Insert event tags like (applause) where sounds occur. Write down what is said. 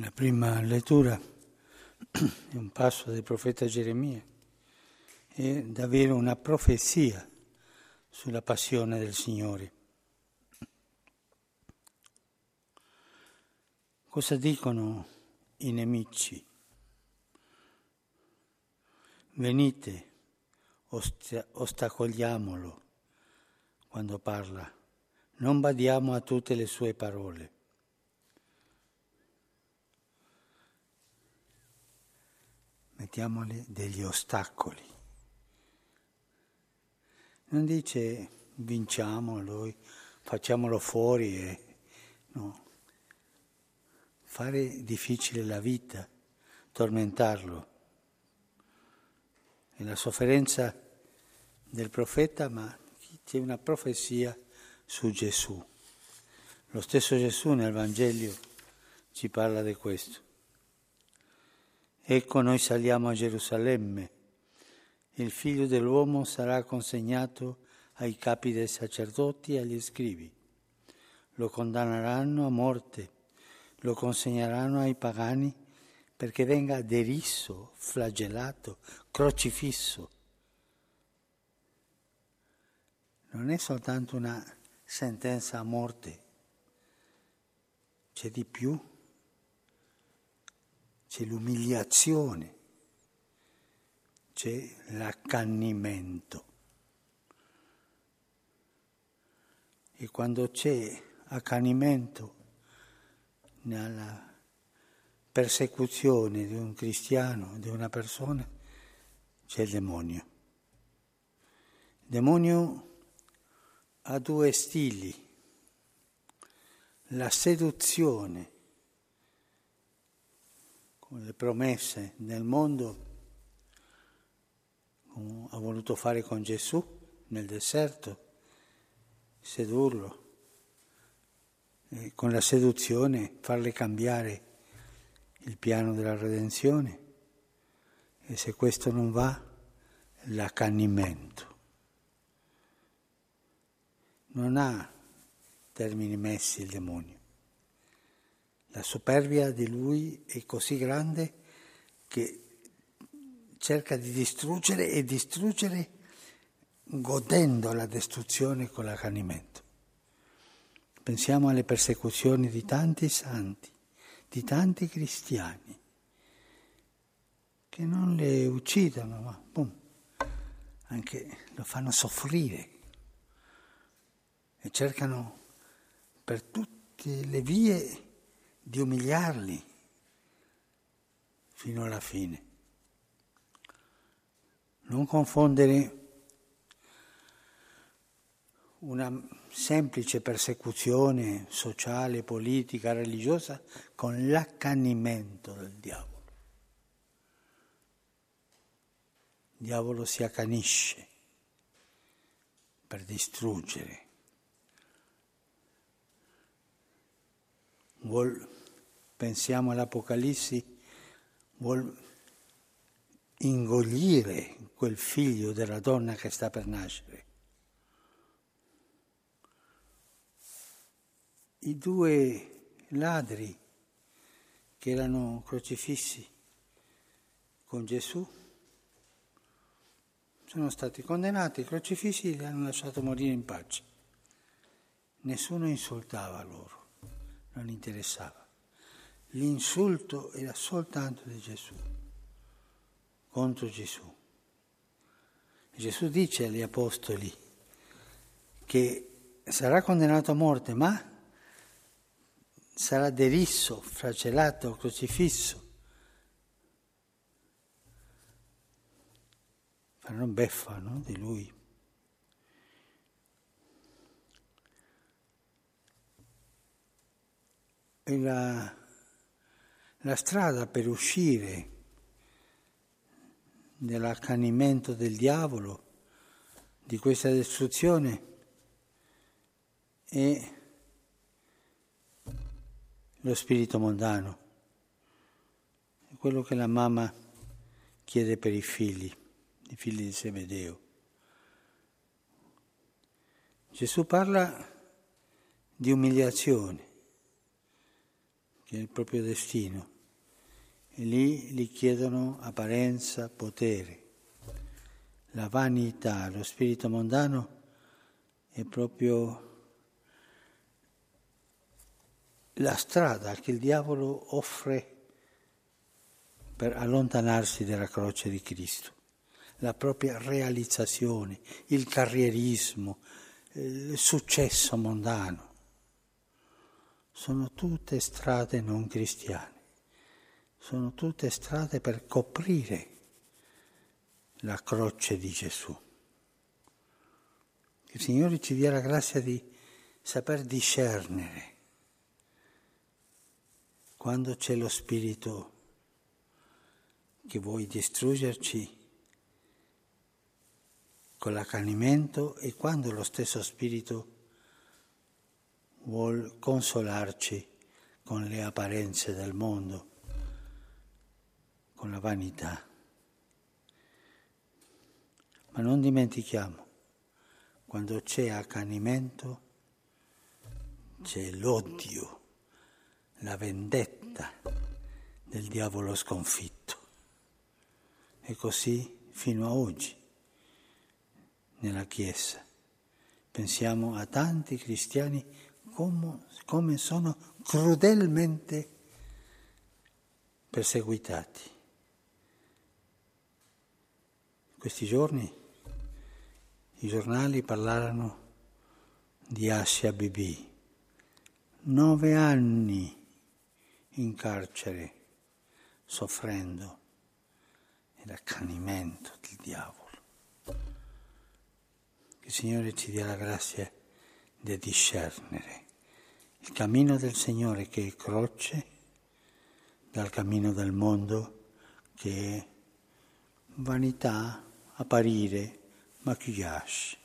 La prima lettura (clears throat) è un passo del profeta Geremia, è davvero una profezia sulla passione del Signore. Cosa dicono i nemici? Venite, ostacoliamolo quando parla, non badiamo a tutte le sue parole. Mettiamole degli ostacoli. Non dice vinciamolo, facciamolo fuori e no. Fare difficile la vita, tormentarlo. È la sofferenza del profeta, ma c'è una profezia su Gesù. Lo stesso Gesù nel Vangelo ci parla di questo. Ecco noi saliamo a Gerusalemme, il figlio dell'uomo sarà consegnato ai capi dei sacerdoti e agli scrivi. Lo condanneranno a morte, lo consegneranno ai pagani perché venga derisso, flagellato, crocifisso. Non è soltanto una sentenza a morte, c'è di più, c'è l'umiliazione, c'è l'accanimento. E quando c'è accanimento nella persecuzione di un cristiano, di una persona, c'è il demonio. Il demonio ha due stili, la seduzione con le promesse nel mondo, come ha voluto fare con Gesù nel deserto, sedurlo, e con la seduzione farle cambiare il piano della redenzione e se questo non va, l'accanimento non ha termini messi il demonio. La superbia di lui è così grande che cerca di distruggere e distruggere godendo la distruzione con l'accanimento. Pensiamo alle persecuzioni di tanti santi, di tanti cristiani, che non le uccidono, ma boom, anche lo fanno soffrire e cercano per tutte le vie di umiliarli fino alla fine. Non confondere una semplice persecuzione sociale, politica, religiosa con l'accanimento del diavolo. Il diavolo si accanisce per distruggere vuol, pensiamo all'Apocalissi, vuol ingoglire quel figlio della donna che sta per nascere. I due ladri che erano crocifissi con Gesù sono stati condannati, crocifissi e li hanno lasciato morire in pace. Nessuno insultava loro non interessava. L'insulto era soltanto di Gesù, contro Gesù. Gesù dice agli apostoli che sarà condannato a morte, ma sarà derisso, flagellato, crocifisso. Faranno beffa no? di lui. la, la strada per uscire dall'accanimento del diavolo, di questa distruzione, è lo spirito mondano, è quello che la mamma chiede per i figli, i figli di Sebedeo. Gesù parla di umiliazione, il proprio destino. E lì gli chiedono apparenza, potere. La vanità, lo spirito mondano è proprio la strada che il diavolo offre per allontanarsi dalla croce di Cristo, la propria realizzazione, il carrierismo, il successo mondano. Sono tutte strade non cristiane, sono tutte strade per coprire la croce di Gesù. Che il Signore ci dia la grazia di saper discernere quando c'è lo spirito che vuoi distruggerci con l'accanimento e quando lo stesso spirito vuol consolarci con le apparenze del mondo, con la vanità. Ma non dimentichiamo, quando c'è accanimento c'è l'odio, la vendetta del diavolo sconfitto. E così fino a oggi nella Chiesa. Pensiamo a tanti cristiani come, come sono crudelmente perseguitati. Questi giorni i giornali parlarono di Asia Bibi, nove anni in carcere, soffrendo l'accanimento del diavolo. Che il Signore ci dia la grazia di discernere il cammino del Signore che è croce dal cammino del mondo che è vanità, apparire, maquillage.